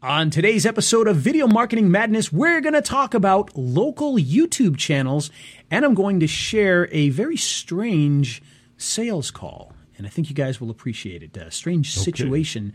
On today's episode of Video Marketing Madness, we're going to talk about local YouTube channels, and I'm going to share a very strange sales call. And I think you guys will appreciate it. A strange situation,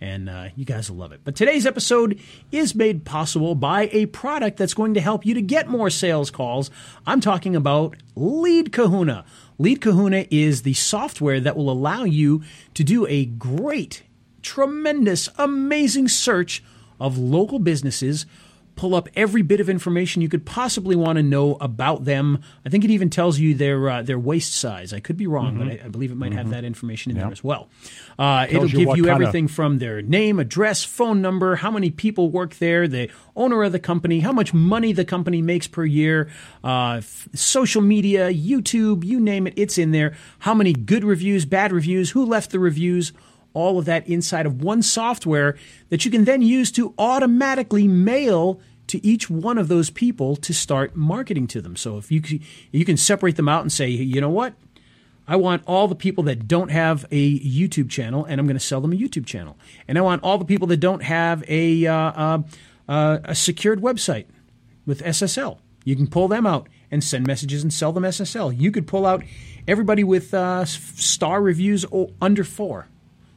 and uh, you guys will love it. But today's episode is made possible by a product that's going to help you to get more sales calls. I'm talking about Lead Kahuna. Lead Kahuna is the software that will allow you to do a great tremendous, amazing search of local businesses. Pull up every bit of information you could possibly want to know about them. I think it even tells you their uh, their waist size. I could be wrong, mm-hmm. but I, I, believe it might mm-hmm. have that information in yep. there as well. Uh, it'll you give you everything of... from their name, address, phone number, how many people work there, the owner of the company, how much money the company makes per year, uh, f- social media, YouTube, you name it, it's in there. How many good reviews, bad reviews, who left the reviews all of that inside of one software that you can then use to automatically mail to each one of those people to start marketing to them. So if you you can separate them out and say, you know what, I want all the people that don't have a YouTube channel, and I'm going to sell them a YouTube channel. And I want all the people that don't have a uh, uh, a secured website with SSL. You can pull them out and send messages and sell them SSL. You could pull out everybody with uh, star reviews under four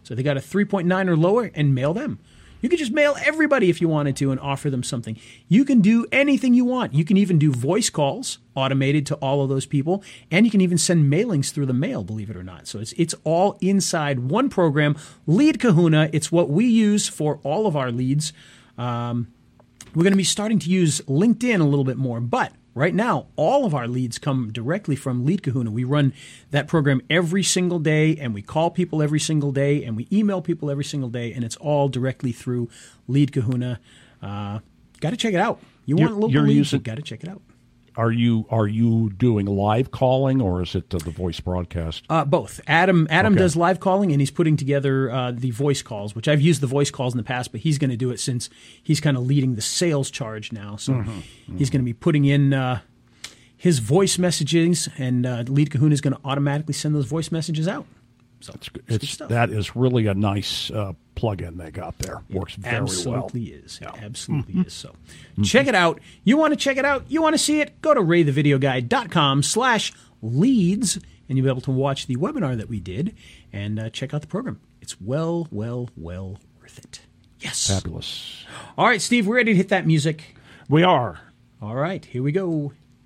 so they got a 3.9 or lower and mail them. You could just mail everybody if you wanted to and offer them something. You can do anything you want. You can even do voice calls automated to all of those people, and you can even send mailings through the mail, believe it or not. So it's it's all inside one program, Lead Kahuna. It's what we use for all of our leads. Um, we're going to be starting to use LinkedIn a little bit more, but Right now, all of our leads come directly from Lead Kahuna. We run that program every single day, and we call people every single day, and we email people every single day, and it's all directly through Lead Kahuna. Uh, got to check it out. You you're, want local leads? Using, you got to check it out are you are you doing live calling or is it the voice broadcast? Uh, both. Adam Adam okay. does live calling and he's putting together uh, the voice calls, which I've used the voice calls in the past, but he's going to do it since he's kind of leading the sales charge now. So mm-hmm. Mm-hmm. he's going to be putting in uh, his voice messages, and uh, Lead Kahuna is going to automatically send those voice messages out. So it's, it's, it's that is really a nice uh, plug-in they got there. Works very absolutely well. Is. Yeah. absolutely mm-hmm. is. So mm-hmm. check it out. You want to check it out? You want to see it? Go to raythevideoguy.com slash leads and you'll be able to watch the webinar that we did and uh, check out the program. It's well, well, well worth it. Yes. Fabulous. All right, Steve, we're ready to hit that music. We are. All right, here we go.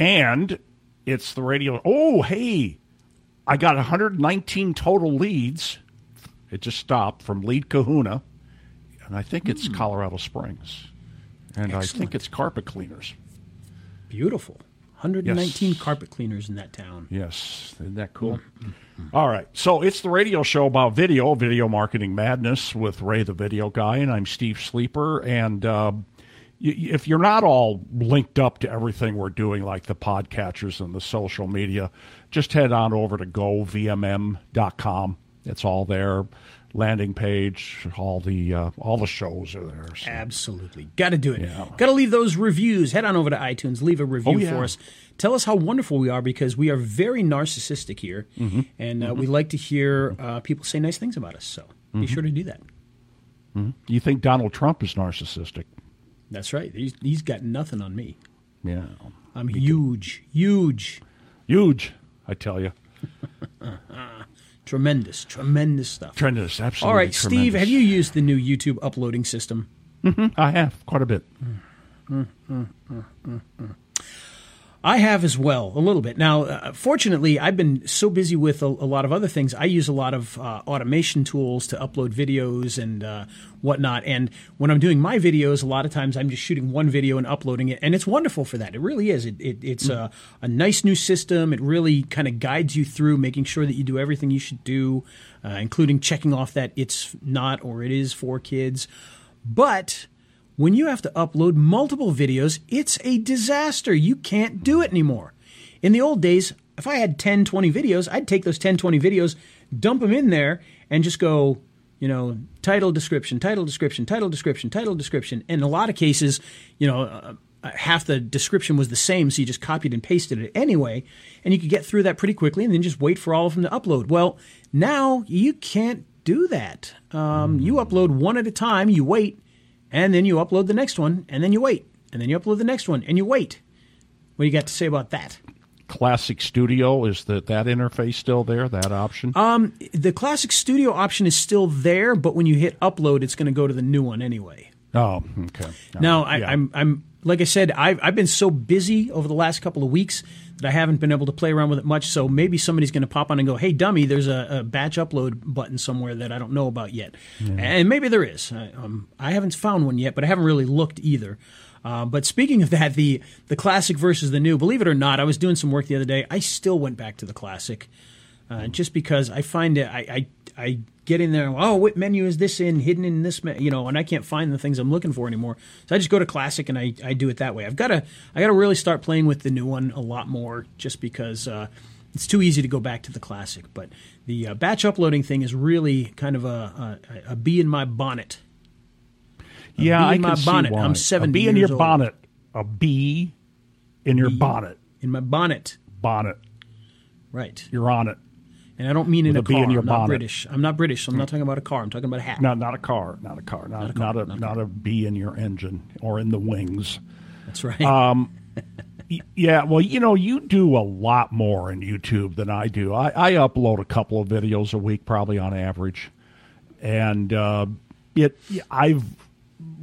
And it's the radio. Oh, hey, I got 119 total leads. It just stopped from Lead Kahuna. And I think it's mm. Colorado Springs. And Excellent. I think it's carpet cleaners. Beautiful. 119 yes. carpet cleaners in that town. Yes. Isn't that cool? Mm-hmm. All right. So it's the radio show about video, Video Marketing Madness with Ray the Video Guy, and I'm Steve Sleeper. And uh, if you're not all linked up to everything we're doing, like the podcatchers and the social media, just head on over to govmm.com. It's all there. Landing page, all the uh, all the shows are there. So. Absolutely, got to do it. Yeah. Got to leave those reviews. Head on over to iTunes, leave a review oh, yeah. for us. Tell us how wonderful we are because we are very narcissistic here, mm-hmm. and uh, mm-hmm. we like to hear uh, people say nice things about us. So mm-hmm. be sure to do that. Mm-hmm. You think Donald Trump is narcissistic? That's right. He's, he's got nothing on me. Yeah. I'm huge, huge. Huge, I tell you. tremendous, tremendous stuff. Tremendous, absolutely. All right, tremendous. Steve, have you used the new YouTube uploading system? Mm-hmm, I have, quite a bit. Mm, mm, mm, I have as well, a little bit. Now, uh, fortunately, I've been so busy with a, a, lot of other things. I use a lot of uh, automation tools to upload videos and uh, whatnot. And when I'm doing my videos, a lot of times I'm just shooting one video and uploading it. And it's wonderful for that. It really is. It, it, it's mm. a, a, nice new system. It really kind of guides you through making sure that you do everything you should do, uh, including checking off that it's not or it is for kids. But when you have to upload multiple videos, it's a disaster. You can't do it anymore. In the old days, if I had 10, 20 videos, I'd take those 10, 20 videos, dump them in there, and just go, you know, title, description, title, description, title, description, title, description. In a lot of cases, you know, uh, half the description was the same, so you just copied and pasted it anyway, and you could get through that pretty quickly and then just wait for all of them to upload. Well, now you can't do that. Um, you upload one at a time, you wait, and then you upload the next one, and then you wait, and then you upload the next one, and you wait. What do you got to say about that? Classic Studio is that that interface still there? That option? Um, the Classic Studio option is still there, but when you hit upload, it's going to go to the new one anyway. oh, okay. Now, Uh, I, yeah. I'm, I'm like I said, I've, I've been so busy over the last couple of weeks that I haven't been able to play around with it much. So maybe somebody's going to pop on and go, "Hey, dummy, there's a, a batch upload button somewhere that I don't know about yet," and maybe there is. I, um, I haven't found one yet, but I haven't really looked either. Uh, but speaking of that, the the classic versus the new. Believe it or not, I was doing some work the other day. I still went back to the classic uh, just because I find it, I, I I get in there. Oh, what menu is this in? Hidden in this, me-, you know, and I can't find the things I'm looking for anymore. So I just go to classic and I, I do it that way. I've got to I got to really start playing with the new one a lot more, just because uh, it's too easy to go back to the classic. But the uh, batch uploading thing is really kind of a, a, a bee in my bonnet. yeah, bee I my can see bonnet. why. I'm seven. A bee in your old. bonnet. A bee in your bonnet. In my bonnet, Bonnet. right? You're on it. And I don't mean in a a car. in your I'm not. British. I'm not British, so I'm not talking about a car. I'm talking about a hat. No, not a car. Not a car. Not, a car, not a not a not a bee in your engine or in the wings. That's right. Y- Yeah, well, you know, you do a lot more in YouTube than I do. I, I upload a couple of videos a week, probably on average, and uh, it. I've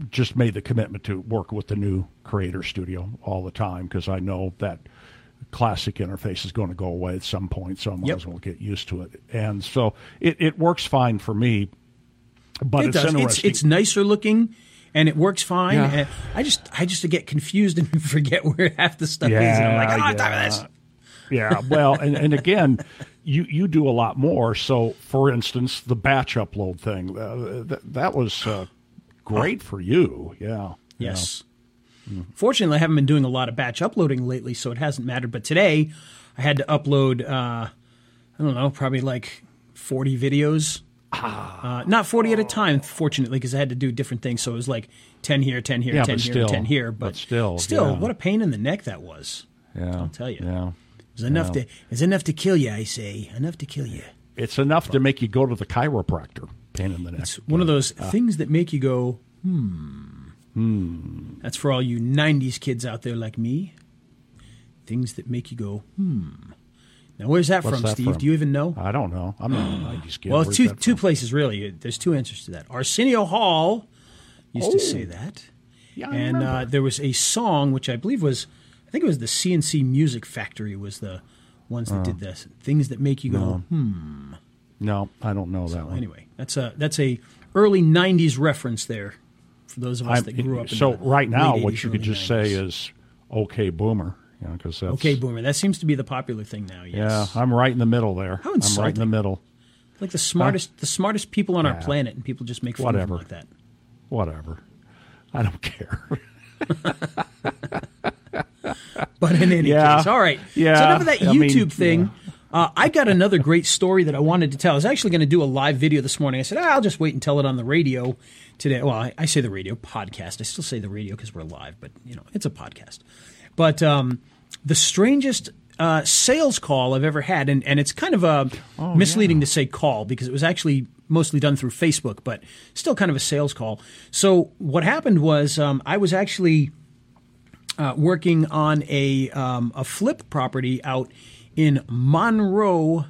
just made the commitment to work with the new Creator Studio all the time because I know that classic interface is going to go away at some point, so I might Yep. as well get used to it. And so it, it works fine for me, but it it's does. It's, interesting. it's nicer looking, and it works fine. Yeah. And I just I just get confused and forget where half the stuff is, and I'm like, I don't have time for this. Yeah, well, and, and again, you you do a lot more. So, for instance, the batch upload thing uh, that that was uh, great for you. Yeah. Yes. Fortunately, I haven't been doing a lot of batch uploading lately, so it hasn't mattered. But today, I had to upload. Uh, I don't know, probably like forty videos. Uh, not forty at a time, fortunately, because I had to do different things. So it was like ten here, ten here, Yeah, ten here, still- ten here. But, but still, still, yeah. what a pain in the neck that was. Yeah. I'll tell you. Yeah. It was enough to. It's enough to kill you. I say, enough to kill you. It's enough to make you go to the chiropractor. Pain in the neck. It's one of those things that make you go, hmm. Hmm. That's for all you 90s kids out there like me. Things that make you go, hmm. Now, where's that What's from, that Steve? from? Do you even know? I don't know. I'm not a '90s kid. well, Where's two, two places, really. There's two answers to that. Arsenio Hall used to say that. Yeah, I and uh, there was a song, which I believe was, I think it was the C+C Music Factory was the ones Uh. that did this. Things that make you go, hmm. no, I don't know that one. Anyway, that's a that's a early '90s reference there for those of us I'm- that grew up. In so the right now, what you could just say is "Okay, Boomer," you know, because that's "Okay, Boomer." That seems to be the popular thing now. Yeah, I'm right in the middle there. How I'm right in the middle. like the smartest the smartest people on our planet, and people just make fun of Whatever. them like that. Whatever. I don't care. But in any Yeah. case, all right. Yeah. So enough of that I mean, YouTube thing. Uh, I got another great story that I wanted to tell. I was actually going to do a live video this morning. I said, ah, I'll just wait and tell it on the radio today. Well, I, I say the radio podcast. I still say the radio because we're live, but you know, it's a podcast. But um, the strangest uh, sales call I've ever had, and, and it's kind of a Oh, misleading to say call because it was actually mostly done through Facebook, but still kind of a sales call. So what happened was um, I was actually uh, working on a um, a flip property out in Monroe,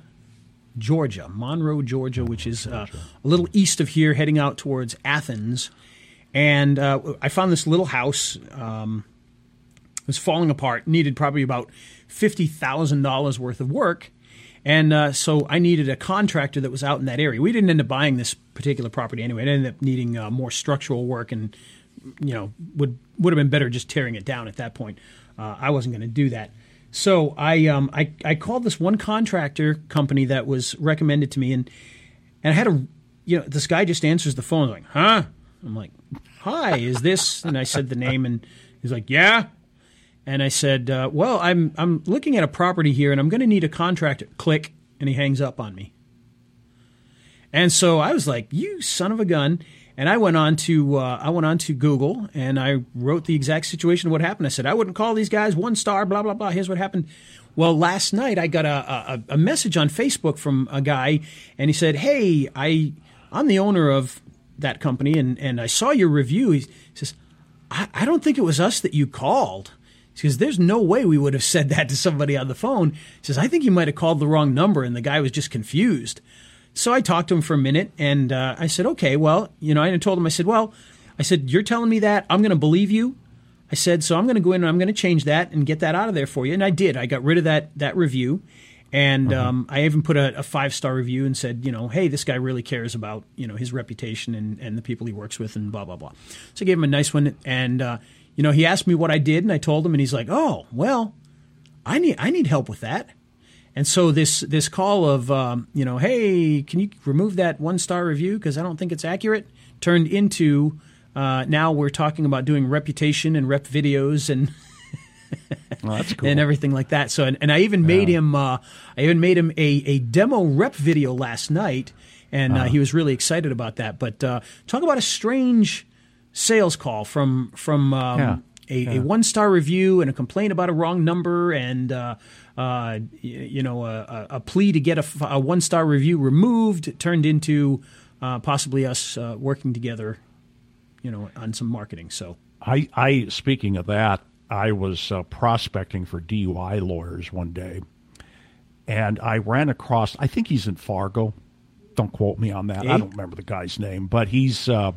Georgia. Monroe, Georgia, which is uh, a little east of here, heading out towards Athens. And uh, I found this little house. Um, it was falling apart. Needed probably about fifty thousand dollars worth of work. And uh, so I needed a contractor that was out in that area. We didn't end up buying this particular property anyway. It ended up needing uh, more structural work, and you know would would have been better just tearing it down at that point. Uh, I wasn't going to do that. So I, um, I I called this one contractor company that was recommended to me, and and I had a you know this guy just answers the phone like, huh? I'm like, "Hi, is this?" And I said the name, and he's like, "Yeah." And I said, uh, "Well, I'm I'm looking at a property here, and I'm going to need a contractor." Click, and he hangs up on me. And so I was like, "You son of a gun!" And I went on to uh, I went on to Google and I wrote the exact situation of what happened. I said I wouldn't call these guys one star. Blah blah blah. Here's what happened. Well, last night I got a, a, a message on Facebook from a guy, and he said, "Hey, I I'm the owner of that company, and and I saw your review." He says, "I, I don't think it was us that you called." Because there's no way we would have said that to somebody on the phone. He says, I think you might have called the wrong number, and the guy was just confused. So I talked to him for a minute and uh, I said, okay, well, you know, I told him, I said, well, I said, you're telling me that. I'm going to believe you. I said, so I'm going to go in and I'm going to change that and get that out of there for you. And I did. I got rid of that, that review. And uh-huh. um, I even put a, a five star review and said, you know, hey, this guy really cares about you know his reputation and, and the people he works with and blah blah blah. So I gave him a nice one, and uh, you know he asked me what I did, and I told him, and he's like, oh well, I need I need help with that. And so this this call of um, you know, hey, can you remove that one star review because I don't think it's accurate, turned into uh, now we're talking about doing reputation and rep videos and. well, cool. and everything like that. So, and, and I even made yeah. him, uh, I even made him a, a demo rep video last night, and uh, uh-huh. he was really excited about that. But uh, talk about a strange sales call from from um, yeah. A, yeah. a, one star review and a complaint about a wrong number and uh, you know, a, a, plea to get a, a one star review removed turned into uh, possibly us uh, working together, you know, on some marketing. So, I, I speaking of that, I was uh, prospecting for DUI lawyers one day, and I ran across. I think he's in Fargo. Don't quote me on that. I don't remember the guy's name, but he's uh,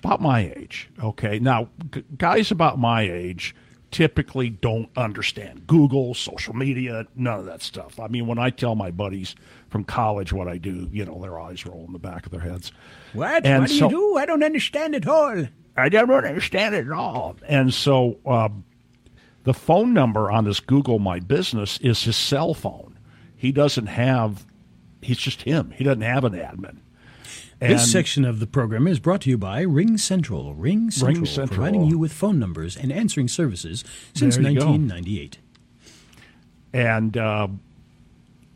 about my age. Okay, now g- guys about my age typically don't understand Google, social media, none of that stuff. I mean, when I tell my buddies from college what I do, you know, their eyes roll in the back of their heads. What? And what do so, you do? I don't understand it all. I don't understand it at all. And so um, the phone number on this Google My Business is his cell phone. He doesn't have, he's just him. He doesn't have an admin. And this section of the program is brought to you by RingCentral. Ring Central, RingCentral. providing you with phone numbers and answering services since 1998. And uh,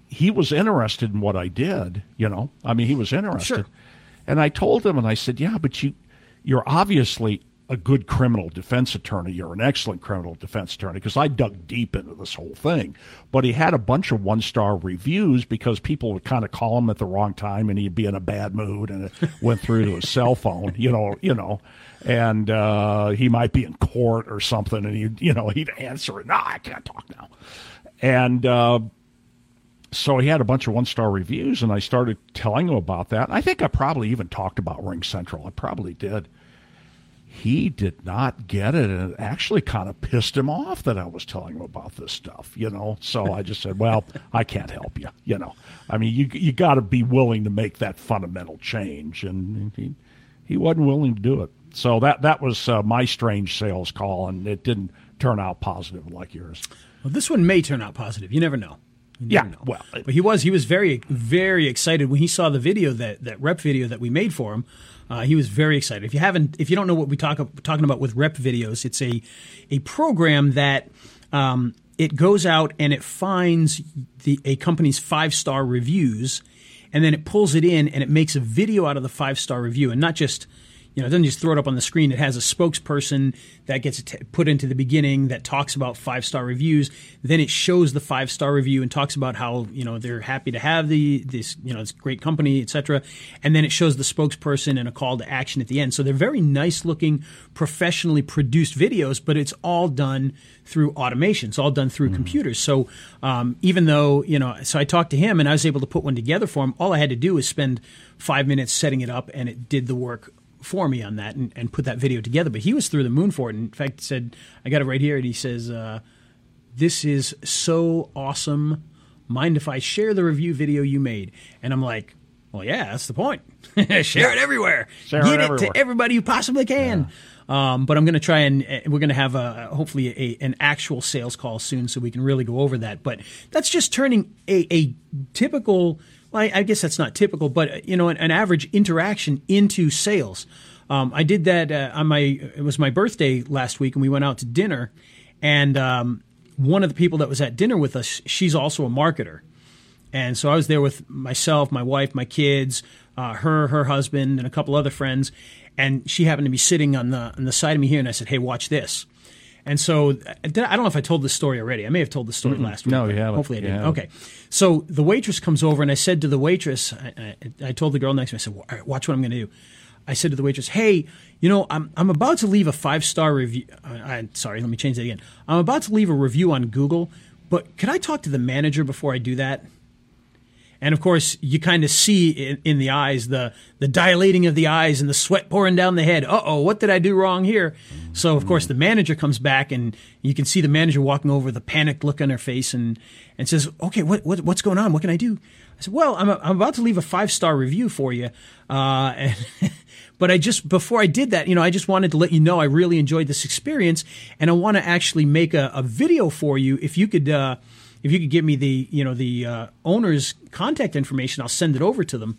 he was interested in what I did. You know, I mean, he was interested. Sure. And I told him, and I said, "Yeah, but you, you're obviously a good criminal defense attorney. You're an excellent criminal defense attorney because I dug deep into this whole thing. But he had a bunch of one star reviews because people would kind of call him at the wrong time and he'd be in a bad mood and it went through to his cell phone, you know, you know, and uh, he might be in court or something and he, you know, he'd answer it. No, I can't talk now. And uh, so he had a bunch of one star reviews and I started telling him about that. I think I probably even talked about RingCentral. I probably did he did not get it and it actually kind of pissed him off that I was telling him about this stuff, you know. So I just said, "Well, I can't help you," you know. I mean, you you got to be willing to make that fundamental change and he he wasn't willing to do it. So that that was uh, my strange sales call and it didn't turn out positive like yours. Well, this one may turn out positive. You never know. You yeah, know. well, but he was he was very very excited when he saw the video that that rep video that we made for him. Uh, he was very excited. If you haven't, if you don't know what we talk talking about with rep videos, it's a a program that um, it goes out and it finds the a company's five star reviews, and then it pulls it in and it makes a video out of the five star review, and not just you know, it doesn't just throw it up on the screen. It has a spokesperson that gets put into the beginning that talks about five star reviews. Then it shows the five star review and talks about how you know they're happy to have the this you know this great company, etc. And then it shows the spokesperson and a call to action at the end. So they're very nice looking, professionally produced videos, but it's all done through automation. It's all done through mm-hmm. computers. So um, even though you know, so I talked to him and I was able to put one together for him. All I had to do was spend five minutes setting it up, and it did the work for me on that and, and put that video together. But he was through the moon for it. And in fact, said, I got it right here. And he says, uh, This is so awesome. Mind if I share the review video you made? And I'm like, well, yeah, that's the point. share it everywhere. Share Get it, everywhere. to everybody you possibly can. Yeah. Um, but I'm going to try and uh, we're going to have a hopefully a, an actual sales call soon, so we can really go over that. But that's just turning a, a typical well, I, guess that's not typical, but you know, an, an average interaction into sales. um, I did that uh, on my. It was my birthday last week, and we went out to dinner. And um, one of the people that was at dinner with us, she's also a marketer. And so I was there with myself, my wife, my kids, uh, her, her husband, and a couple other friends. And she happened to be sitting on the on the side of me here, and I said, "Hey, watch this." And so I don't know if I told this story already. I may have told the story last week. No, you haven't. Hopefully I didn't. Okay. So the waitress comes over, and I said to the waitress, I, I, I told the girl next to me, I said, "All right, watch what I'm going to do." I said to the waitress, "Hey, you know, I'm I'm about to leave a five star review. Uh, I, sorry, let me change that again. I'm about to leave a review on Google, but could I talk to the manager before I do that?" And of course, you kind of see in, in the eyes the the dilating of the eyes and the sweat pouring down the head. Uh oh, what did I do wrong here? So of course, the manager comes back, and you can see the manager walking over, the panicked look on her face, and and says, "Okay, what, what what's going on? What can I do?" I said, "Well, I'm I'm about to leave a five star review for you, uh, and, but I just before I did that, you know, I just wanted to let you know I really enjoyed this experience, and I want to actually make a, a video for you. If you could." Uh, if you could give me the you know the uh, owner's contact information, I'll send it over to them.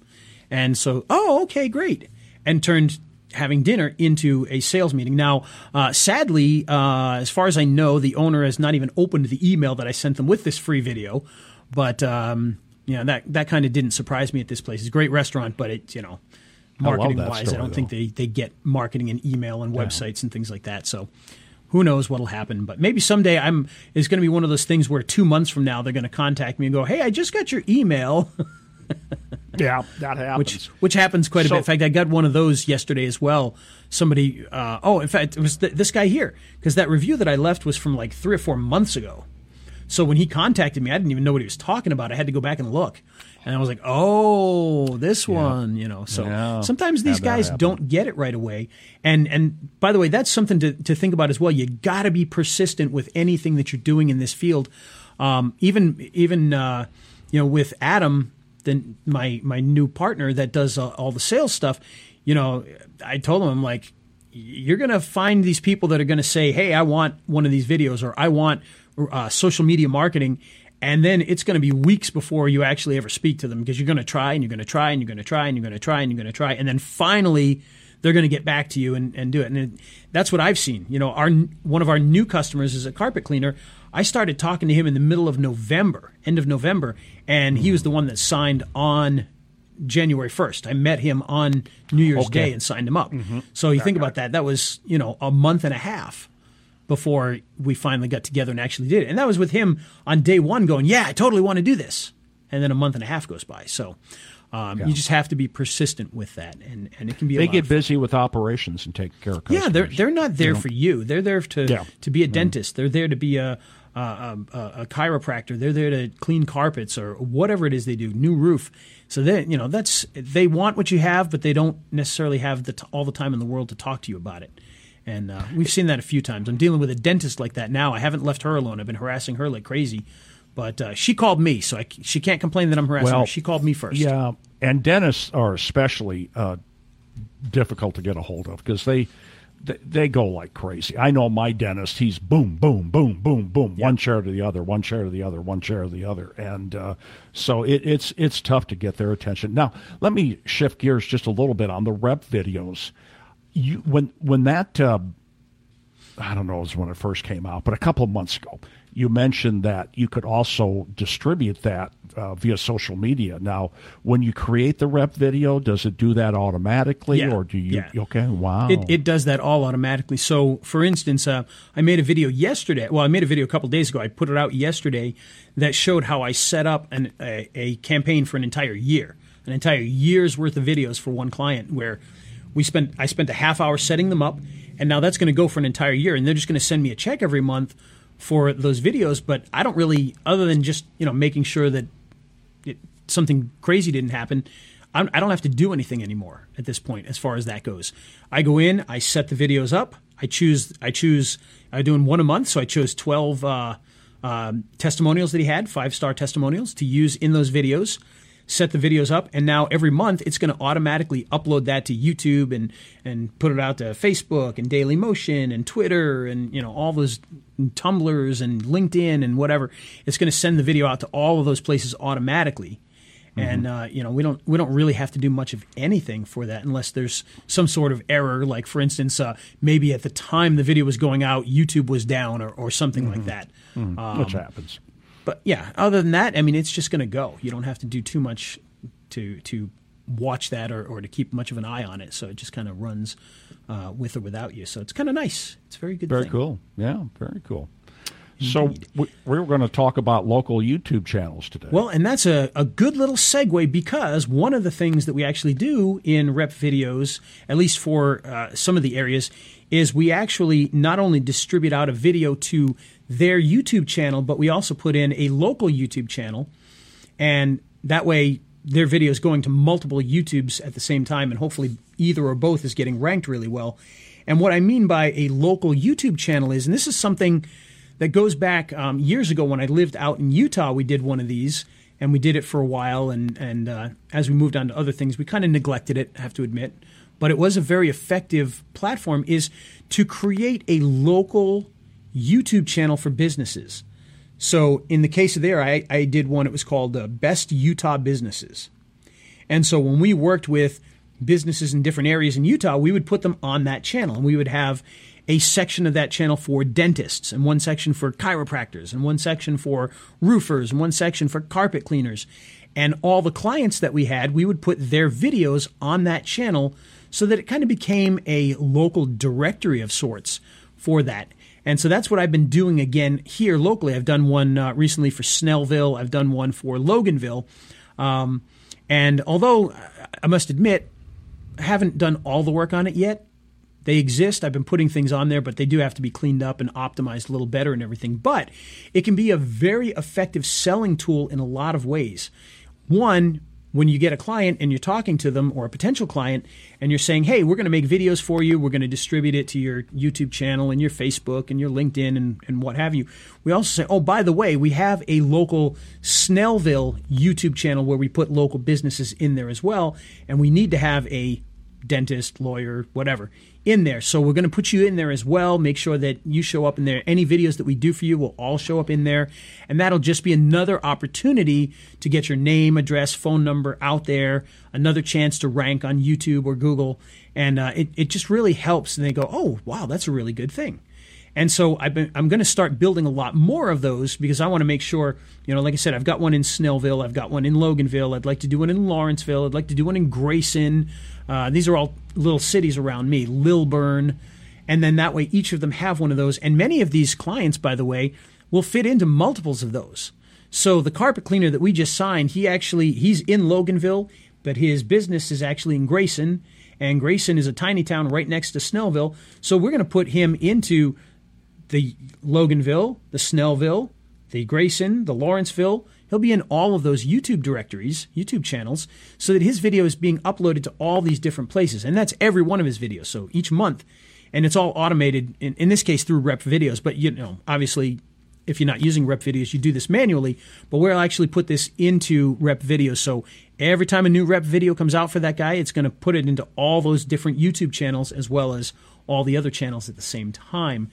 And so, oh, okay, great, and turned having dinner into a sales meeting. Now, uh, sadly, uh, as far as I know, the owner has not even opened the email that I sent them with this free video. But um, you know that that kind of didn't surprise me at this place. It's a great restaurant, but it you know. Marketing that wise, I don't think they, they get marketing and email and websites and things like that. So who knows what'll happen but maybe someday i'm it's going to be one of those things where two months from now they're going to contact me and go hey i just got your email Yeah, that happens. which which happens quite a bit. In fact i got one of those yesterday as well. Somebody uh, oh in fact it was th- this guy here because that review that i left was from like three or four months ago. So when he contacted me i didn't even know what he was talking about. I had to go back and look. And i was like oh this one you know. So Yeah. sometimes these guys happen. don't get it right away. And and by the way that's something to, to think about as well. You got to be persistent with anything that you're doing in this field. Um, even even uh, you know with adam then my my new partner that does uh, all the sales stuff you know i told him i'm like you're going to find these people that are going to say hey i want one of these videos or i want uh, social media marketing and then it's going to be weeks before you actually ever speak to them because you're going to try and you're going to try and you're going to try and you're going to try and you're going to try and then finally they're going to get back to you and, and do it. And it, that's what i've seen. You know our one of our new customers is a carpet cleaner i started talking to him in the middle of november end of november and he was the one that signed on January 1st. I met him on New Year's Okay. Day and signed him up. So you think about that, that was, you know, a month and a half before we finally got together and actually did it. And that was with him on day one going, yeah, I totally want to do this. And then a month and a half goes by. So um, you just have to be persistent with that. And, and it can be a they get busy with operations and take care of customers. Yeah, they're they're not there for you. They're there to Yeah. to be a dentist. They're there to be a a, a a chiropractor. They're there to clean carpets or whatever it is they do. New roof. So they you know that's they want what you have, but they don't necessarily have the t- all the time in the world to talk to you about it. And uh, we've seen that a few times. I'm dealing with a dentist like that now. I haven't left her alone. I've been harassing her like crazy. But uh, she called me, so I she can't complain that I'm harassing Well, her. She called me first. Yeah, and dentists are especially uh, difficult to get a hold of because they, they they go like crazy. I know my dentist; he's boom, boom, boom, boom, boom, one chair to the other, one chair to the other, one chair to the other, and uh, so it, it's it's tough to get their attention. Now, let me shift gears just a little bit on the rep videos. You when when that. Uh, I don't know, it was when it first came out, but a couple of months ago, you mentioned that you could also distribute that uh, via social media. Now, when you create the rep video, does it do that automatically, Yeah, or do you? yeah. Okay, wow. It, it does that all automatically. So, for instance, uh, I made a video yesterday. Well, I made a video a couple days ago. I put it out yesterday that showed how I set up an, a, a campaign for an entire year, an entire year's worth of videos for one client. Where we spent, I spent a half hour setting them up, and now that's going to go for an entire year, and they're just going to send me a check every month for those videos. But I don't really, other than just you know making sure that it, something crazy didn't happen, I'm, I don't have to do anything anymore at this point as far as that goes. I go in, I set the videos up, I choose, I choose, I'm doing one a month, so I chose 12 uh, um, testimonials that he had, five star testimonials to use in those videos. Set the videos up, and now every month it's going to automatically upload that to YouTube and and put it out to Facebook and Dailymotion and Twitter and you know all those Tumblrs and LinkedIn and whatever. It's going to send the video out to all of those places automatically And uh, you know we don't we don't really have to do much of anything for that unless there's some sort of error. Like for instance, uh, maybe at the time the video was going out, YouTube was down or, or something like that. Um, Which happens. But yeah, other than that, I mean, it's just going to go. You don't have to do too much to to watch that or, or to keep much of an eye on it. So it just kind of runs uh, with or without you. So it's kind of nice. It's very good. Very thing. cool. Yeah, very cool. So we, we were going to talk about local YouTube channels today. Well, and that's a, a good little segue because one of the things that we actually do in rep videos, at least for uh, some of the areas, is we actually not only distribute out a video to their YouTube channel, but we also put in a local YouTube channel. And that way, their video is going to multiple YouTubes at the same time, and hopefully, either or both is getting ranked really well. And what I mean by a local YouTube channel is, and this is something that goes back um, years ago when I lived out in Utah. We did one of these, and we did it for a while. And and uh, as we moved on to other things, we kind of neglected it. I have to admit, but it was a very effective platform. Is to create a local YouTube channel for businesses. So in the case of there, I, I did one. It was called uh, Best Utah Businesses. And so when we worked with businesses in different areas in Utah, we would put them on that channel, and we would have a section of that channel for dentists, and one section for chiropractors, and one section for roofers, and one section for carpet cleaners. And all the clients that we had, we would put their videos on that channel so that it kind of became a local directory of sorts for that. And so that's what I've been doing again here locally. I've done one uh, recently for Snellville, I've done one for Loganville. Um, and although I must admit, I haven't done all the work on it yet. They exist. I've been putting things on there, but they do have to be cleaned up and optimized a little better and everything. But it can be a very effective selling tool in a lot of ways. One, when you get a client and you're talking to them or a potential client and you're saying, hey, we're going to make videos for you, we're going to distribute it to your YouTube channel and your Facebook and your LinkedIn and, and what have you. We also say, oh, by the way, we have a local Snellville YouTube channel where we put local businesses in there as well. And we need to have a dentist, lawyer, whatever, in there. So we're going to put you in there as well. Make sure that you show up in there. Any videos that we do for you will all show up in there. And that'll just be another opportunity to get your name, address, phone number out there, another chance to rank on YouTube or Google. And uh, it, it just really helps. And they go, oh, wow, that's a really good thing. And so been, I'm going to start building a lot more of those because I want to make sure, you know, like I said, I've got one in Snellville, I've got one in Loganville, I'd like to do one in Lawrenceville, I'd like to do one in Grayson. Uh, these are all little cities around me, Lilburn. And then that way each of them have one of those. And many of these clients, by the way, will fit into multiples of those. So the carpet cleaner that we just signed, he actually he's in Loganville, but his business is actually in Grayson, and Grayson is a tiny town right next to Snellville. So we're going to put him into the Loganville, the Snellville, the Grayson, the Lawrenceville. He'll be in all of those YouTube directories, YouTube channels, so that his video is being uploaded to all these different places. And that's every one of his videos. So each month, and it's all automated, in, in this case through Rep Videos. But, you know, obviously, if you're not using Rep Videos, you do this manually. But we'll actually put this into Rep Videos. So every time a new Rep video comes out for that guy, it's going to put it into all those different YouTube channels as well as all the other channels at the same time.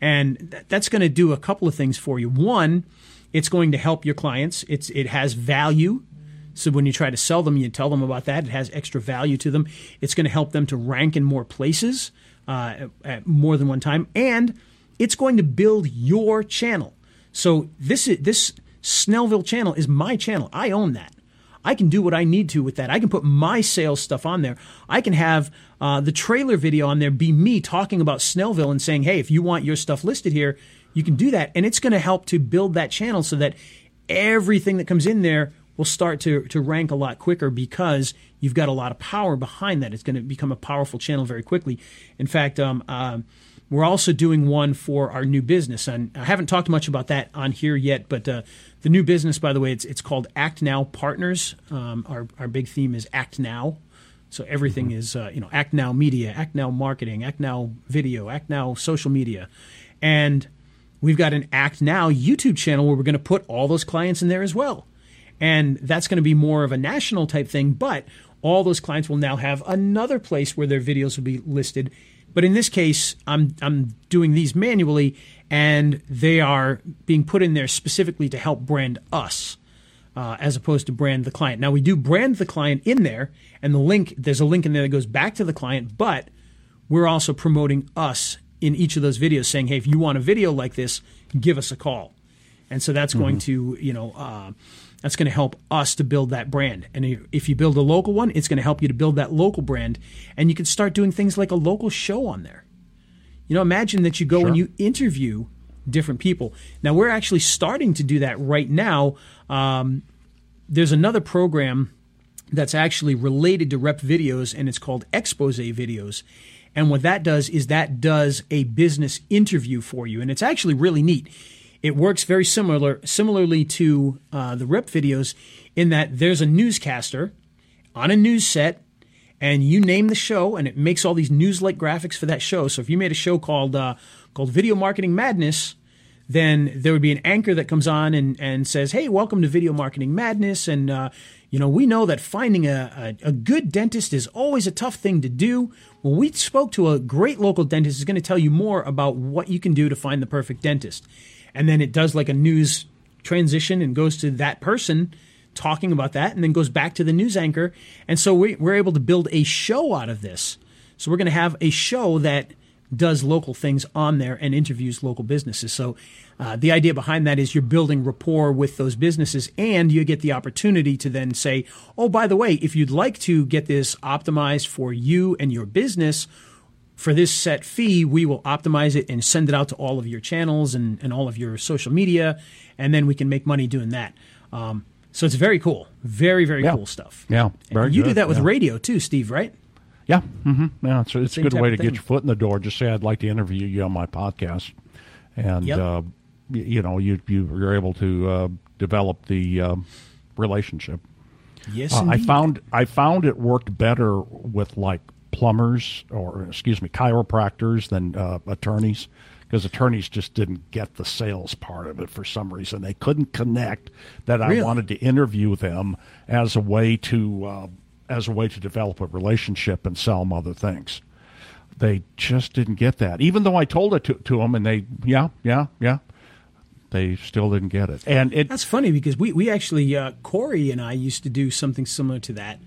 And th- that's going to do a couple of things for you. One, it's going to help your clients. It's it has value. So when you try to sell them, you tell them about that. It has extra value to them. It's going to help them to rank in more places uh, at, at more than one time, and it's going to build your channel. So this is this Snellville channel is my channel. I own that. I can do what I need to with that. I can put my sales stuff on there. I can have uh, the trailer video on there be me talking about Snellville and saying, hey, if you want your stuff listed here, you can do that. And it's going to help to build that channel so that everything that comes in there will start to, to rank a lot quicker because you've got a lot of power behind that. It's going to become a powerful channel very quickly. In fact, um, um, we're also doing one for our new business, and I haven't talked much about that on here yet. But uh, the new business, by the way, it's it's called Act Now Partners. Um, our our big theme is Act Now, so everything is uh, you know Act Now Media, Act Now Marketing, Act Now Video, Act Now Social Media, and we've got an Act Now YouTube channel where we're going to put all those clients in there as well, and that's going to be more of a national type thing, but all those clients will now have another place where their videos will be listed but in this case, I'm I'm doing these manually, and they are being put in there specifically to help brand us. uh, as opposed to brand the client. Now we do brand the client in there, and the link there's a link in there that goes back to the client, but we're also promoting us in each of those videos, saying, "Hey, if you want a video like this, give us a call." And so that's going to you know. Uh, that's going to help us to build that brand. And if- you build a local one, it's going to help you to build that local brand. And you can start doing things like a local show on there. You know, imagine that you go and you interview different people. Now, we're actually starting to do that right now. Um, there's another program that's actually related to rep videos, and it's called expose videos. And what that does is that does a business interview for you, and it's actually really neat. It works very similar, similarly to uh, the rep videos, in that there's a newscaster on a news set and you name the show and it makes all these news like graphics for that show. So if you made a show called uh, called video marketing madness then there would be an anchor that comes on and, and says hey welcome to video marketing madness. And uh, you know we know that finding a, a, a good dentist is always a tough thing to do well we spoke to a great local dentist who's going to tell you more about what you can do to find the perfect dentist and then it does like a news transition and goes to that person talking about that and then goes back to the news anchor. And so we, we're able to build a show out of this. So we're going to have a show that does local things on there and interviews local businesses. So uh, the idea behind that is you're building rapport with those businesses and you get the opportunity to then say, oh, by the way, if you'd like to get this optimized for you and your business, for this set fee, we will optimize it and send it out to all of your channels and, and all of your social media, and then we can make money doing that. Um, so it's very cool, very very Yeah. cool stuff. Yeah, you do that with yeah. radio too, Steve, right? Yeah, hmm yeah. It's, it's a good way to get your foot in the door. Just say I'd like to interview you on my podcast, and Yep. uh, you know you you you're able to uh, develop the uh, relationship. Yes, Uh, I found I found it worked better with like plumbers or excuse me chiropractors than uh, attorneys because attorneys just didn't get the sales part of it for some reason. They couldn't connect that I wanted to interview them as a way to uh, as a way to develop a relationship and sell them other things. They just didn't get that, even though I told it to, to them, and they yeah yeah yeah. They still didn't get it, and it That's funny because we, we actually, uh, Corey and I used to do something similar to that.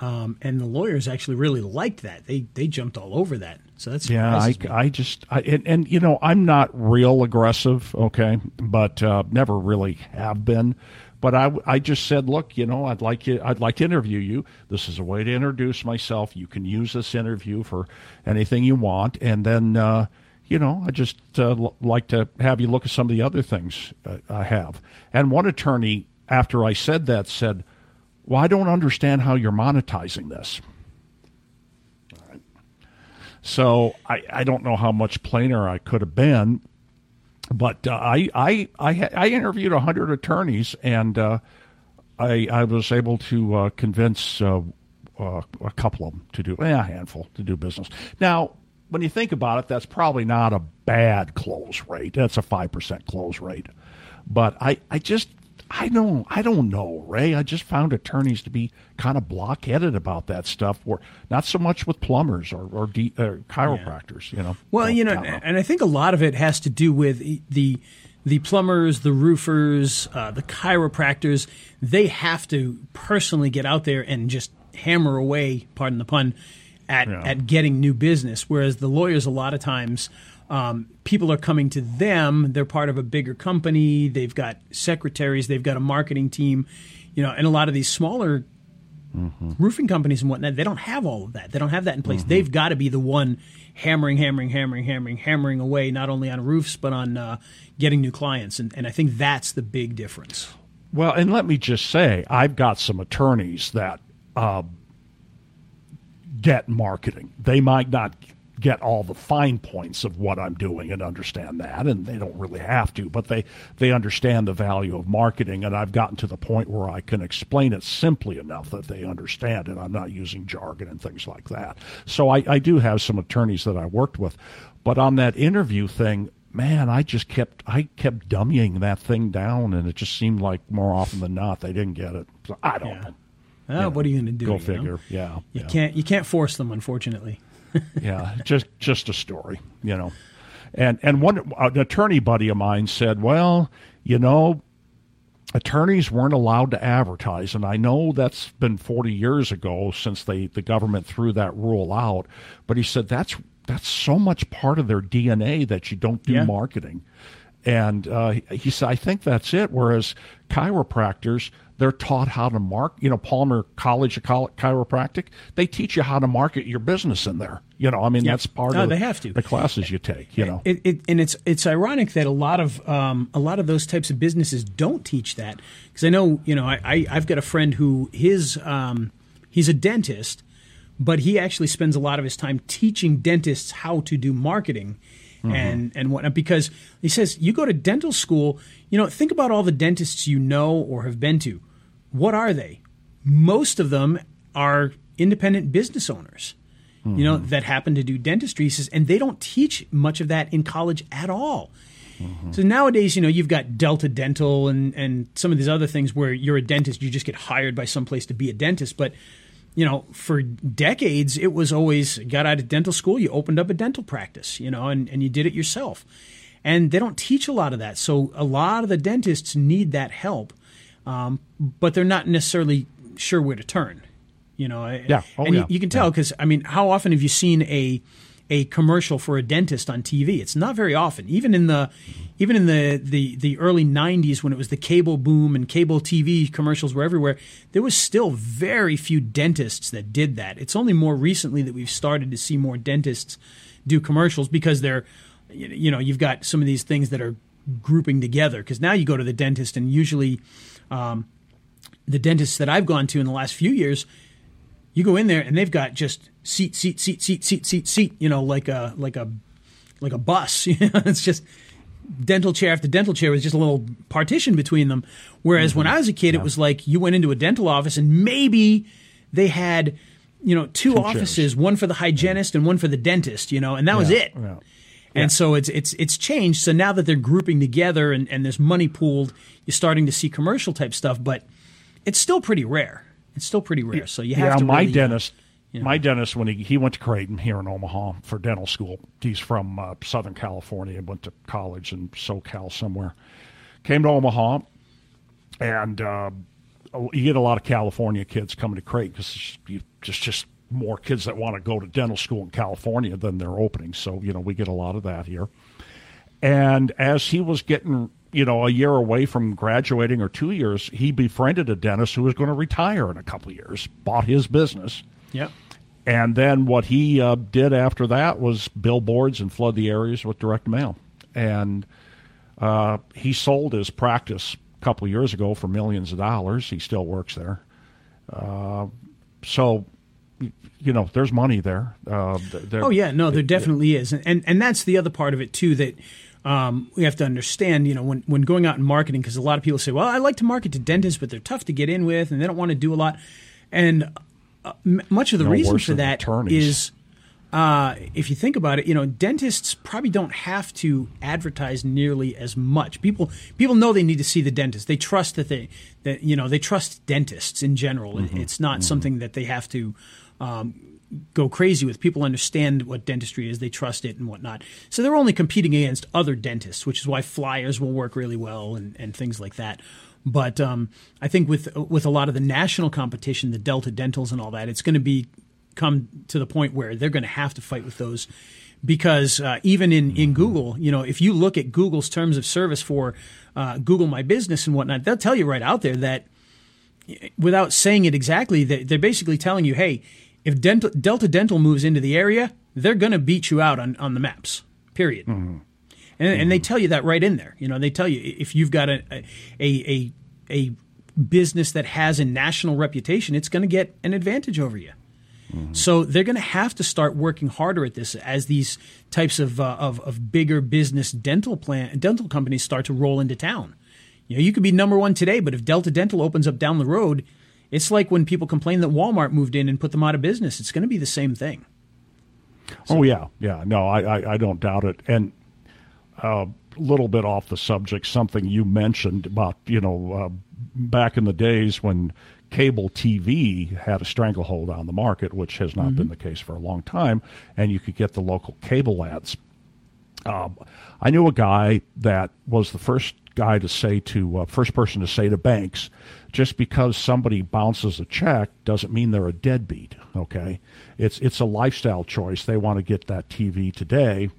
Um, and the lawyers actually really liked that. They they jumped all over that. So that's Yeah, I, me. I just, I, and, and you know, I'm not real aggressive, okay, but uh, never really have been. But I, I just said, look, you know, I'd like you, I'd like to interview you. This is a way to introduce myself. You can use this interview for anything you want, and then, uh, you know, I just uh, l- like to have you look at some of the other things uh, I have. And one attorney, after I said that, said, "Well, I don't understand how you're monetizing this." So I, I don't know how much plainer I could have been, but uh, I I I, I interviewed hundred attorneys and uh, I I was able to uh, convince uh, uh, a couple of them to do eh, a handful to do business. Now, when you think about it, that's probably not a bad close rate. That's a five percent close rate, but I I just. I don't. I don't know, Ray. I just found attorneys to be kind of blockheaded about that stuff. Or not so much with plumbers or or de, uh, chiropractors. You know. Well, you know, don't and I think a lot of it has to do with the the plumbers, the roofers, uh, the chiropractors. They have to personally get out there and just hammer away, pardon the pun, at Yeah. at getting new business. Whereas the lawyers, a lot of times, um, people are coming to them. They're part of a bigger company. They've got secretaries. They've got a marketing team. You know, and a lot of these smaller roofing companies and whatnot, they don't have all of that. They don't have that in place. They've got to be the one hammering, hammering, hammering, hammering, hammering away, not only on roofs, but on uh, getting new clients. And, and I think that's the big difference. Well, and let me just say, I've got some attorneys that uh, get marketing. They might not get all the fine points of what I'm doing and understand that, and they don't really have to, but they they understand the value of marketing, and I've gotten to the point where I can explain it simply enough that they understand it. I'm not using jargon and things like that. So I, I do have some attorneys that I worked with, but on that interview thing, man, I just kept I kept dummying that thing down, and it just seemed like more often than not they didn't get it. So I don't Yeah. know. Oh, what are you going to do? Go you know? figure. Yeah, You yeah. can't you can't force them, unfortunately. yeah, just just a story, you know. And and one an attorney buddy of mine said, "Well, you know, attorneys weren't allowed to advertise and i know that's been 40 years ago since they the government threw that rule out but he said that's that's so much part of their dna that you don't do Yeah. marketing and uh, he said i think that's it. Whereas chiropractors they're taught how to mark you know palmer college of chiropractic they teach you how to market your business in there. You know i mean that's part No, of they have to. the classes you take you know. It, it, and it's it's ironic that a lot of um, a lot of those types of businesses don't teach that. Because I know you know I, I I've got a friend who his um, he's a dentist, but he actually spends a lot of his time teaching dentists how to do marketing. Mm-hmm. And and whatnot because he says you go to dental school, you know, think about all the dentists you know or have been to. What are they? Most of them are independent business owners you know, mm-hmm. that happen to do dentistry. He says, and they don't teach much of that in college at all. Mm-hmm. So nowadays, you know, you've got Delta Dental and, and some of these other things where you're a dentist, you just get hired by some place to be a dentist. But, you know, for decades, it was always got out of dental school, you opened up a dental practice, you know, and, and you did it yourself. And they don't teach a lot of that. So a lot of the dentists need that help, um, but they're not necessarily sure where to turn. You know, Yeah. Oh, and yeah. You, you can tell because I mean, how often have you seen a a commercial for a dentist on TV? It's not very often. Even in the even in the the the early '90s when it was the cable boom and cable TV commercials were everywhere, there was still very few dentists that did that. It's only more recently that we've started to see more dentists do commercials because they're you know you've got some of these things that are grouping together because now you go to the dentist and usually um, the dentists that I've gone to in the last few years you go in there and they've got just seat, seat, seat, seat, seat, seat, seat. You know, like a like a like a bus. It's just dental chair after dental chair with just a little partition between them. Whereas when mm-hmm. I was a kid, it was like you went into a dental office and maybe they had you know two, offices, one for the hygienist and one for the dentist. You know, and that was it. yeah. And so it's it's it's changed. So now that they're grouping together and, and there's money pooled, you're starting to see commercial type stuff, but it's still pretty rare. It's still pretty rare. So you have yeah, to my really, uh, dentist, you know. my dentist when he he went to Creighton here in Omaha for dental school. He's from uh, Southern California. Went to college in SoCal somewhere. Came to Omaha, and uh, you get a lot of California kids coming to Creighton because just just more kids that want to go to dental school in California than they're opening. So you know we get a lot of that here. And as he was getting, you know, a year away from graduating or two years, he befriended a dentist who was going to retire in a couple of years, bought his business. Yeah. And then what he uh, did after that was billboards and flood the areas with direct mail. And uh, he sold his practice a couple of years ago for millions of dollars. He still works there. Uh, so, you know, there's money there. Uh, there Oh yeah, no, there definitely is, and, and and that's the other part of it too that um, we have to understand. You know, when when going out and marketing, because a lot of people say, "Well, I like to market to dentists, but they're tough to get in with, and they don't want to do a lot." And uh, m- much of the No reason for that attorneys. is, uh, if you think about it, you know, dentists probably don't have to advertise nearly as much. People people know they need to see the dentist. They trust that they that you know they trust dentists in general. Mm-hmm. It's not something that they have to. Um, go crazy with. People understand what dentistry is, they trust it and whatnot. So they're only competing against other dentists, which is why flyers will work really well and, and things like that. But um, I think with with a lot of the national competition, the Delta Dentals and all that, it's going to be come to the point where they're going to have to fight with those because uh, even in, in Google, you know, if you look at Google's terms of service for uh, Google My Business and whatnot, they'll tell you right out there that without saying it exactly, they- they're basically telling you, hey, if dental, Delta Dental moves into the area, they're going to beat you out on, on the maps, period. Mm-hmm. And, and they mm-hmm. tell you that right in there. You know, they tell you if you've got a, a, a, a business that has a national reputation, it's going to get an advantage over you. Mm-hmm. So they're going to have to start working harder at this as these types of, uh, of of bigger business dental plan dental companies start to roll into town. You know, you could be number one today, but if Delta Dental opens up down the road, it's like when people complain that Walmart moved in and put them out of business. It's going to be the same thing. Oh yeah, yeah. No, I, I, I don't doubt it. And a little bit off the subject, something you mentioned about you know uh, back in the days when cable TV had a stranglehold on the market, which has not been the case for a long time, and you could get the local cable ads. Um, I knew a guy that was the first guy to say to uh, first person to say to banks, just because somebody bounces a check doesn't mean they're a deadbeat. Okay, it's it's a lifestyle choice. They want to get that TV today,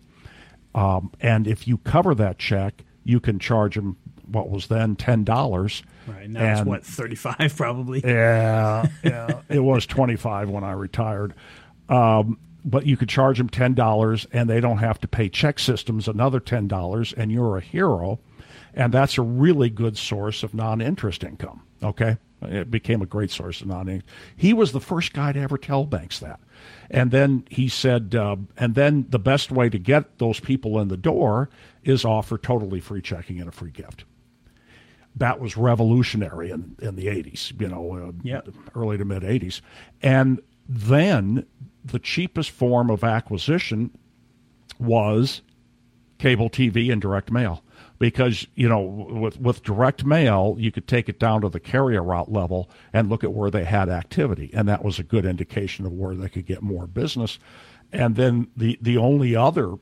um, and if you cover that check, you can charge them what was then ten dollars. Right now it's what thirty five probably. Yeah, yeah, it was twenty five when I retired. Um, but you could charge them ten dollars, and they don't have to pay check systems another ten dollars, and you're a hero. And that's a really good source of non-interest income. Okay, it became a great source of non-interest. He was the first guy to ever tell banks that. And then he said, uh, and then the best way to get those people in the door is offer totally free checking and a free gift. That was revolutionary in, in the 80s, you know, uh, early to mid 80s. And then the cheapest form of acquisition was cable TV and direct mail. Because you know with with direct mail you could take it down to the carrier route level and look at where they had activity. And that was a good indication of where they could get more business. And then the the only other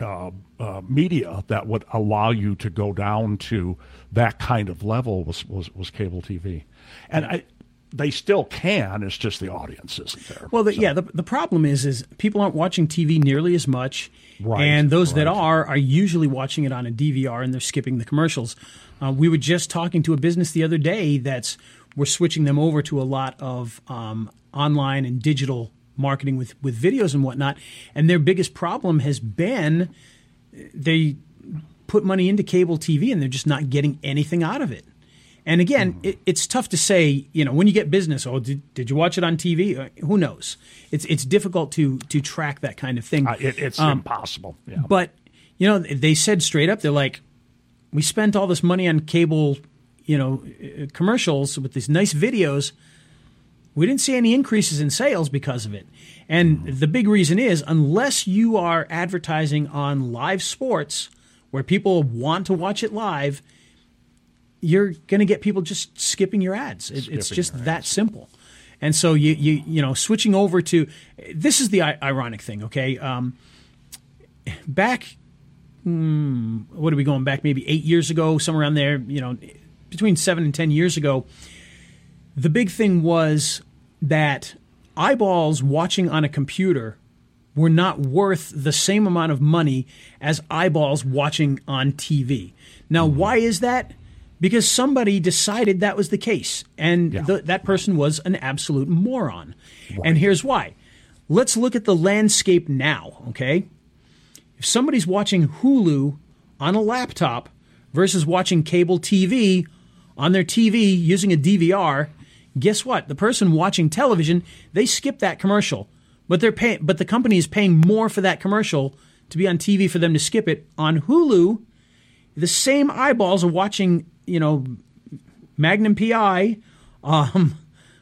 uh, uh, media that would allow you to go down to that kind of level was was, was cable TV and I they still can it's just the audience isn't there Well, the, So- yeah, the, the problem is is people aren't watching TV nearly as much, Right, and those that are are usually watching it on a DVR and they're skipping the commercials. Uh, we were just talking to a business the other day that's we're switching them over to a lot of um, online and digital marketing with with videos and whatnot, and their biggest problem has been they put money into cable TV and they're just not getting anything out of it. And again, Hmm. it, it's tough to say. You know, when you get business, oh, did, did you watch it on TV? Uh, Who knows? It's it's difficult to to track that kind of thing. Uh, it, it's Um, impossible yeah But you know, they said straight up, they're like, we spent all this money on cable, you know, uh, commercials with these nice videos. We didn't see any increases in sales because of it. And the big reason is unless you are advertising on live sports where people want to watch it live, you're going to get people just skipping your ads. It, it's just that simple. And so you you you know switching over to this is the i- ironic thing. Okay, um, back hmm, what are we going back maybe eight years ago somewhere around there you know between seven and ten years ago the big thing was that eyeballs watching on a computer were not worth the same amount of money as eyeballs watching on TV. Now, why is that? Because somebody decided that was the case, and Yeah. th- that person was an absolute moron. And here's why. Let's look at the landscape now, okay? If somebody's watching Hulu on a laptop versus watching cable TV on their TV using a DVR, guess what? The person watching television, they skip that commercial. But they're paying but the company is paying more for that commercial to be on TV for them to skip it. On Hulu, the same eyeballs are watching, you know, Magnum PI, um,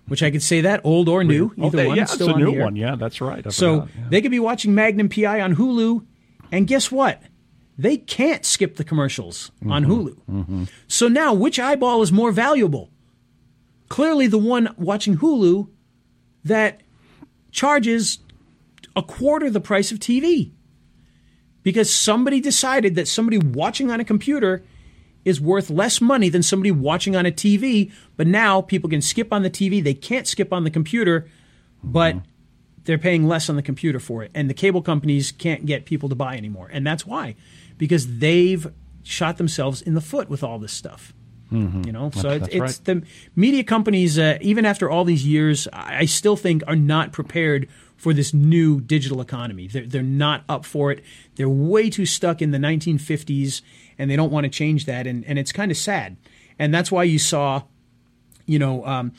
which I could say that old or new, Oh, either they- one. yeah, it's it's still a on new one. Yeah, that's right. I So forgot, yeah. they could be watching Magnum PI on Hulu, and guess what? They can't skip the commercials on Mm-hmm. Hulu. So now, which eyeball is more valuable? Clearly, the one watching Hulu that charges a quarter the price of TV. Because somebody decided that somebody watching on a computer is worth less money than somebody watching on a TV, but now people can skip on the TV, they can't skip on the computer, but they're paying less on the computer for it. And the cable companies can't get people to buy anymore. And that's why. Because they've shot themselves in the foot with all this stuff. You know, so That's- it's, that's it's the media companies. Uh, even after all these years, I I still think are not prepared for this new digital economy. They're they're not up for it. They're way too stuck in the 1950s, and they don't want to change that. And and it's kind of sad. And that's why you saw, you know, um,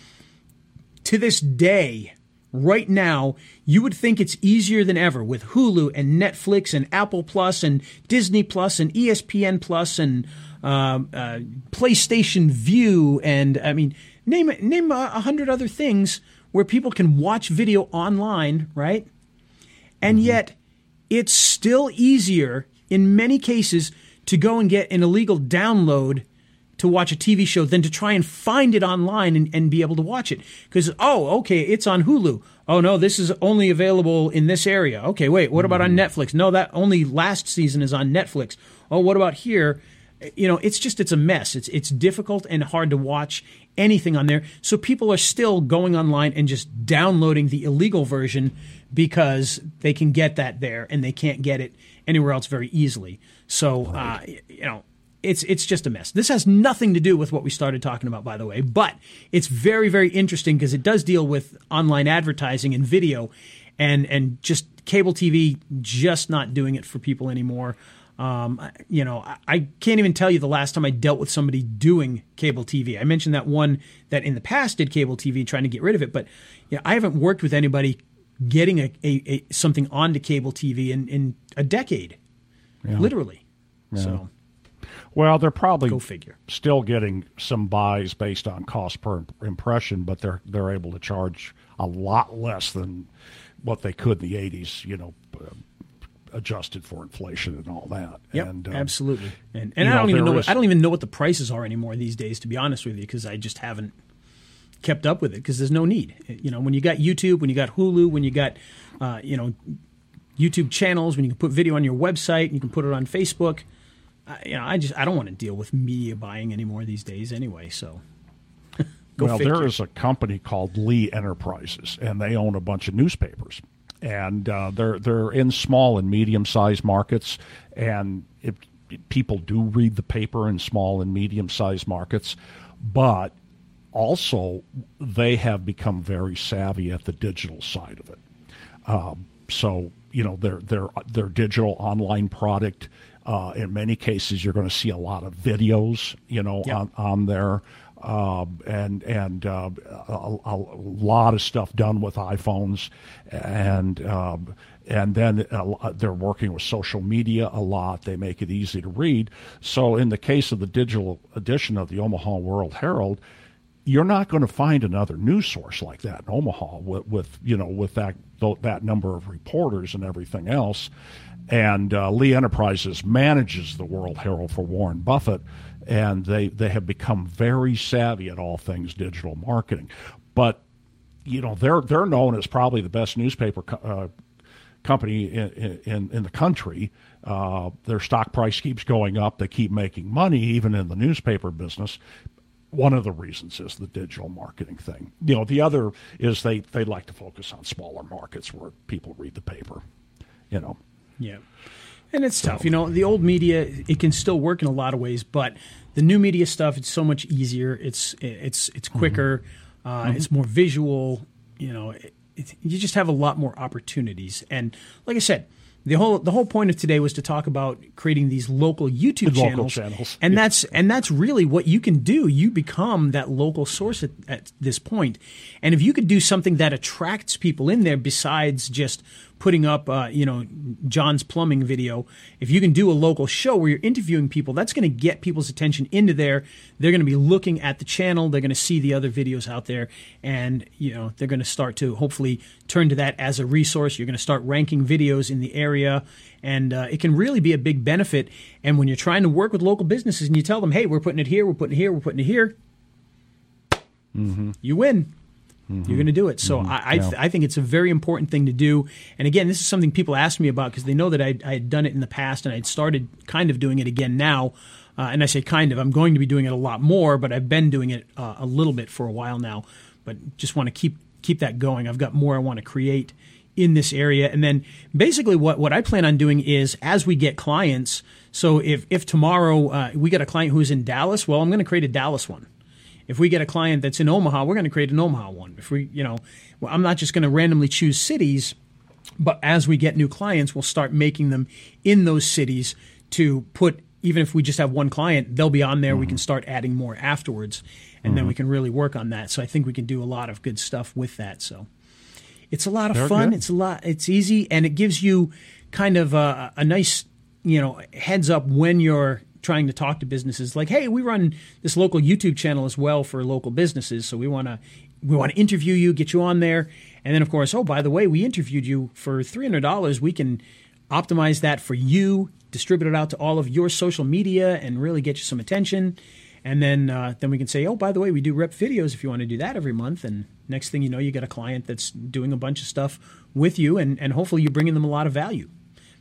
to this day, right now, you would think it's easier than ever with Hulu and Netflix and Apple Plus and Disney Plus and ESPN Plus and um, uh, PlayStation Vue and I mean, name name a hundred other things where people can watch video online, right? And mm-hmm. yet, it's still easier in many cases to go and get an illegal download to watch a TV show than to try and find it online and, and be able to watch it. Because, oh, okay, it's on Hulu. Oh, no, this is only available in this area. Okay, wait, what about on mm-hmm. Netflix? No, that only last season is on Netflix. Oh, what about here? You know, it's just, it's a mess. It's, it's difficult and hard to watch anything on there. So people are still going online and just downloading the illegal version because they can get that there and they can't get it anywhere else very easily. So, uh, you know, it's it's just a mess. This has nothing to do with what we started talking about, by the way, but it's very very interesting because it does deal with online advertising and video, and and just cable TV just not doing it for people anymore. Um, you know, I, I can't even tell you the last time I dealt with somebody doing cable TV. I mentioned that one that in the past did cable TV, trying to get rid of it, but you know, I haven't worked with anybody getting a, a, a something onto cable TV in, in a decade, literally. So Well, they're probably Go figure. still getting some buys based on cost per impression, but they're they're able to charge a lot less than what they could in the '80s. You know, adjusted for inflation and all that. Yep, and, uh, absolutely. And and I know, don't even know is- I don't even know what the prices are anymore these days, to be honest with you, because I just haven't kept up with it because there's no need. You know, when you got YouTube, when you got Hulu, when you got uh, you know YouTube channels, when you can put video on your website, and you can put it on Facebook. I, you know, I just I don't want to deal with media buying anymore these days anyway. So well, figure. there is a company called Lee Enterprises, and they own a bunch of newspapers, and uh, they're they're in small and medium sized markets, and if people do read the paper in small and medium sized markets, but also they have become very savvy at the digital side of it. Um, so you know their their their digital online product. Uh, in many cases, you're going to see a lot of videos, you know, Yep. on on there, um, and and uh, a, a lot of stuff done with iPhones, and um, and then uh, they're working with social media a lot. They make it easy to read. So in the case of the digital edition of the Omaha World Herald, you're not going to find another news source like that in Omaha with, with you know with that that number of reporters and everything else. And uh, Lee Enterprises manages the World Herald for Warren Buffett, and they they have become very savvy at all things digital marketing. But you know they're they're known as probably the best newspaper co- uh, company in, in, in the country. Uh, their stock price keeps going up. They keep making money, even in the newspaper business. One of the reasons is the digital marketing thing. You know, the other is they, they like to focus on smaller markets where people read the paper. You know, Yeah. And it's tough. You know, the old media it can still work in a lot of ways, but the new media stuff it's so much easier. It's it's it's quicker. Uh, It's more visual. You know, it, it, you just have a lot more opportunities. And like I said, the whole the whole point of today was to talk about creating these local YouTube Local channels. channels, And yeah. that's and that's really what you can do. You become that local source at, at this point. And if you could do something that attracts people in there besides just putting up, uh, you know, John's plumbing video, if you can do a local show where you're interviewing people, that's going to get people's attention into there. They're going to be looking at the channel. They're going to see the other videos out there, and you know, they're going to start to hopefully turn to that as a resource. You're going to start ranking videos in the area, and uh, it can really be a big benefit. And when you're trying to work with local businesses and you tell them, "Hey, we're putting it here, we're putting it here, we're putting it here," you win. You're going to do it. So I, I, th- I think it's a very important thing to do. And again, this is something people ask me about because they know that I, I had done it in the past and I had started kind of doing it again now. Uh, and I say kind of, I'm going to be doing it a lot more, but I've been doing it uh, a little bit for a while now. But just want to keep keep that going. I've got more I want to create in this area. And then basically what, what I plan on doing is as we get clients, so if, if tomorrow uh, we get a client who's in Dallas, well, I'm going to create a Dallas one. If we get a client that's in Omaha, we're going to create an Omaha one. If we, you know, well, I'm not just going to randomly choose cities, but as we get new clients, we'll start making them in those cities to put. Even if we just have one client, they'll be on there. We can mm-hmm. start adding more afterwards, and then we mm-hmm. can really work on that. So I think we can do a lot of good stuff with that. So it's a lot of fun. good. It's a lot. It's easy, and it gives you kind of a, a nice, you know, heads up when you're trying to talk to businesses. Like, hey, we run this local YouTube channel as well for local businesses, so we want to we want to interview you, get you on there, and then of course, oh, by the way, we interviewed you for three hundred dollars. We can optimize that for you, distribute it out to all of your social media, and really get you some attention. And then uh, then we can say, oh, by the way, we do rep videos if you want to do that every month. And next thing you know, you got a client that's doing a bunch of stuff with you, and, and hopefully you're bringing them a lot of value.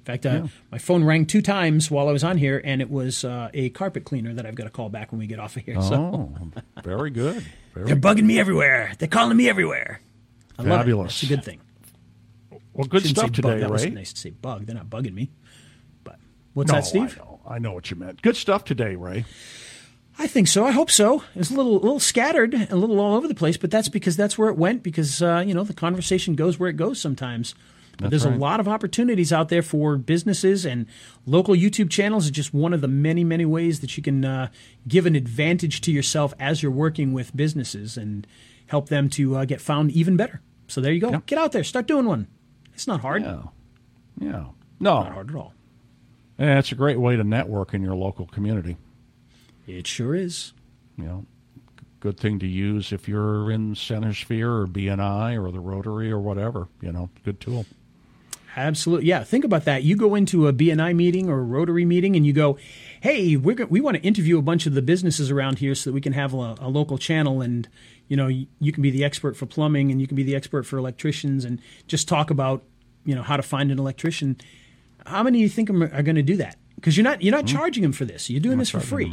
In fact, uh, yeah. my phone rang two times while I was on here, and it was uh, a carpet cleaner that I've got to call back when we get off of here. Oh, so. very good. Very They're bugging me everywhere. They're calling me everywhere. I Fabulous. Love it. That's a good thing. Well, good stuff today, bug. That Ray. was nice to say bug. They're not bugging me. But what's no, that, Steve? I know. I know what you meant. Good stuff today, Ray. I think so. I hope so. It's a little, little scattered, a little all over the place, but that's because that's where it went. Because uh, you know the conversation goes where it goes sometimes. But there's right. a lot of opportunities out there for businesses, and local YouTube channels is just one of the many, many ways that you can uh, give an advantage to yourself as you're working with businesses and help them to uh, get found even better. So there you go. Get out there, start doing one. It's not hard. Yeah. Yeah. No. Not hard at all. Yeah, it's a great way to network in your local community. It sure is. You know, good thing to use if you're in Center Sphere or BNI or the Rotary or whatever. You know, good tool. Absolutely. Yeah. Think about that. You go into a BNI meeting or a Rotary meeting and you go, hey, we're, we want to interview a bunch of the businesses around here so that we can have a, a local channel and, you know, you, you can be the expert for plumbing and you can be the expert for electricians and just talk about, you know, how to find an electrician. How many do you think are, are going to do that? Because you're not you're not mm-hmm. charging them for this. You're doing this for free.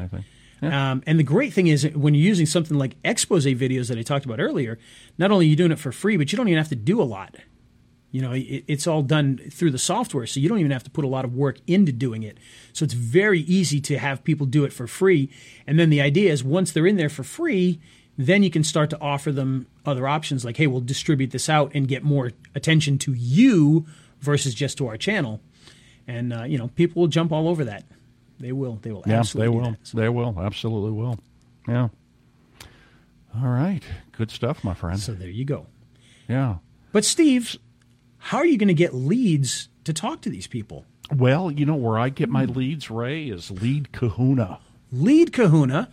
Yeah. Um, and the great thing is when you're using something like expose videos that I talked about earlier, not only are you doing it for free, but you don't even have to do a lot. You know, it, it's all done through the software, so you don't even have to put a lot of work into doing it. So it's very easy to have people do it for free. And then the idea is once they're in there for free, then you can start to offer them other options like, hey, we'll distribute this out and get more attention to you versus just to our channel. And, uh, you know, people will jump all over that. They will. They will. Yeah, they will. So. They will. Absolutely will. Yeah. All right. Good stuff, my friend. So there you go. Yeah. But, Steve, how are you going to get leads to talk to these people? Well, you know where I get my leads, Ray, is Lead Kahuna. Lead Kahuna.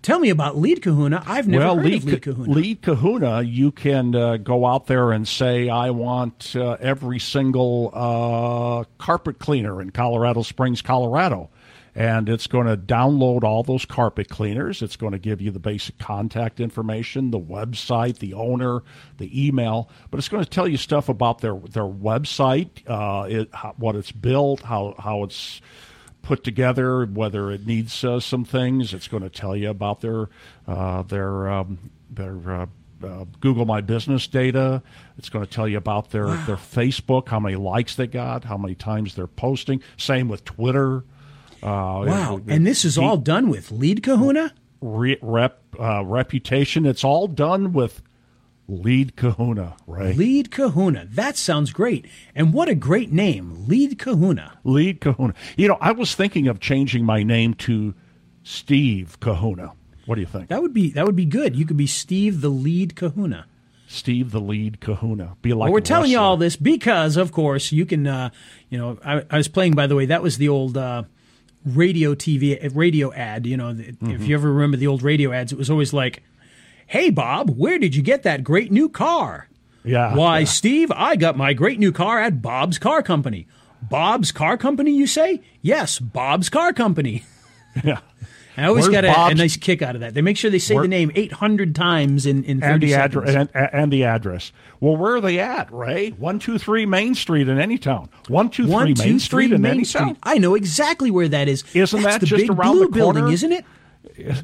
Tell me about Lead Kahuna. I've never well, heard Lead, of Lead Kahuna. Lead Kahuna, you can uh, go out there and say, I want uh, every single uh, carpet cleaner in Colorado Springs, Colorado and it's going to download all those carpet cleaners. It's going to give you the basic contact information, the website, the owner, the email, but it's going to tell you stuff about their their website, uh, it, how, what it's built, how how it's put together, whether it needs uh, some things. It's going to tell you about their uh, their um, their uh, uh, Google My Business data. It's going to tell you about their, wow. their Facebook, how many likes they got, how many times they're posting. Same with Twitter. Uh, wow! and this is all done with Lead Kahuna. Re, rep uh, reputation. It's all done with Lead Kahuna, right? Lead Kahuna. That sounds great. And what a great name, Lead Kahuna. Lead Kahuna. You know, I was thinking of changing my name to Steve Kahuna. What do you think? That would be that would be good. You could be Steve the Lead Kahuna. Steve the Lead Kahuna. Be like. Well, we're telling you all this because, of course, you can. Uh, you know, I, I, was playing. By the way, that was the old. Uh, radio TV radio ad. You know, mm-hmm. if you ever remember the old radio ads, it was always like, "Hey Bob, where did you get that great new car?" Yeah. Why, yeah. Steve, I got my great new car at Bob's Car Company. Bob's Car Company, you say? Yes, Bob's Car Company. Yeah. I always Where's got a, a, nice kick out of that. They make sure they say where, the name 800 times in, in 30 and the seconds. Address, and, and, the address. Well, where are they at, Ray? 123 Main Street in any town. 123 Main Street in Main any Street. town. I know exactly where that is. Isn't That's that the just big around blue the corner? building, isn't it?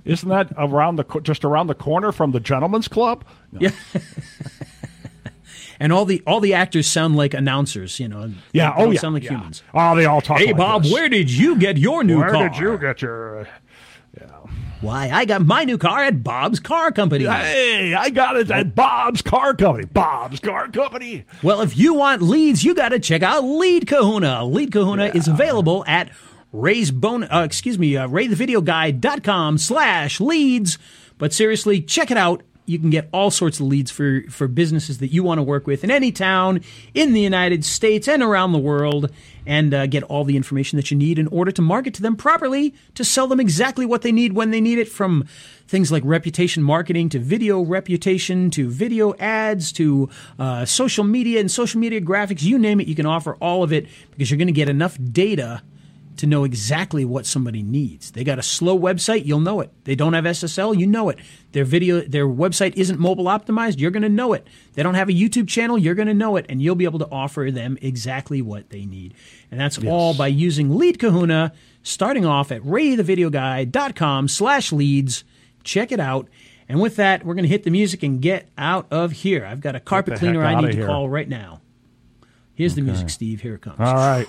Isn't that around the just around the corner from the Gentlemen's Club? No. Yeah. and all the all the actors sound like announcers, you know. Yeah, they oh yeah, sound like yeah. humans. Oh, they all talk. Hey like Bob, this. where did you get your new where car? Where did you get your? Why, I got my new car at Bob's Car Company. Hey, I got it at Bob's Car Company. Bob's Car Company. Well, if you want leads, you got to check out Lead Kahuna. Lead Kahuna yeah. is available at Ray's bone, uh, excuse me, uh, raythevideoguy.com slash leads. But seriously, check it out. You can get all sorts of leads for, for businesses that you want to work with in any town in the United States and around the world and uh, get all the information that you need in order to market to them properly to sell them exactly what they need when they need it from things like reputation marketing to video reputation to video ads to uh, social media and social media graphics you name it you can offer all of it because you're going to get enough data to know exactly what somebody needs. They got a slow website, you'll know it. They don't have SSL, you know it. Their video their website isn't mobile optimized, you're going to know it. They don't have a YouTube channel, you're going to know it and you'll be able to offer them exactly what they need. And that's yes. all by using Lead Kahuna starting off at raythevideoguy.com slash leads. Check it out. And with that, we're going to hit the music and get out of here. I've got a carpet cleaner I need to call right now. Here's okay. the music, Steve. Here it comes. All right.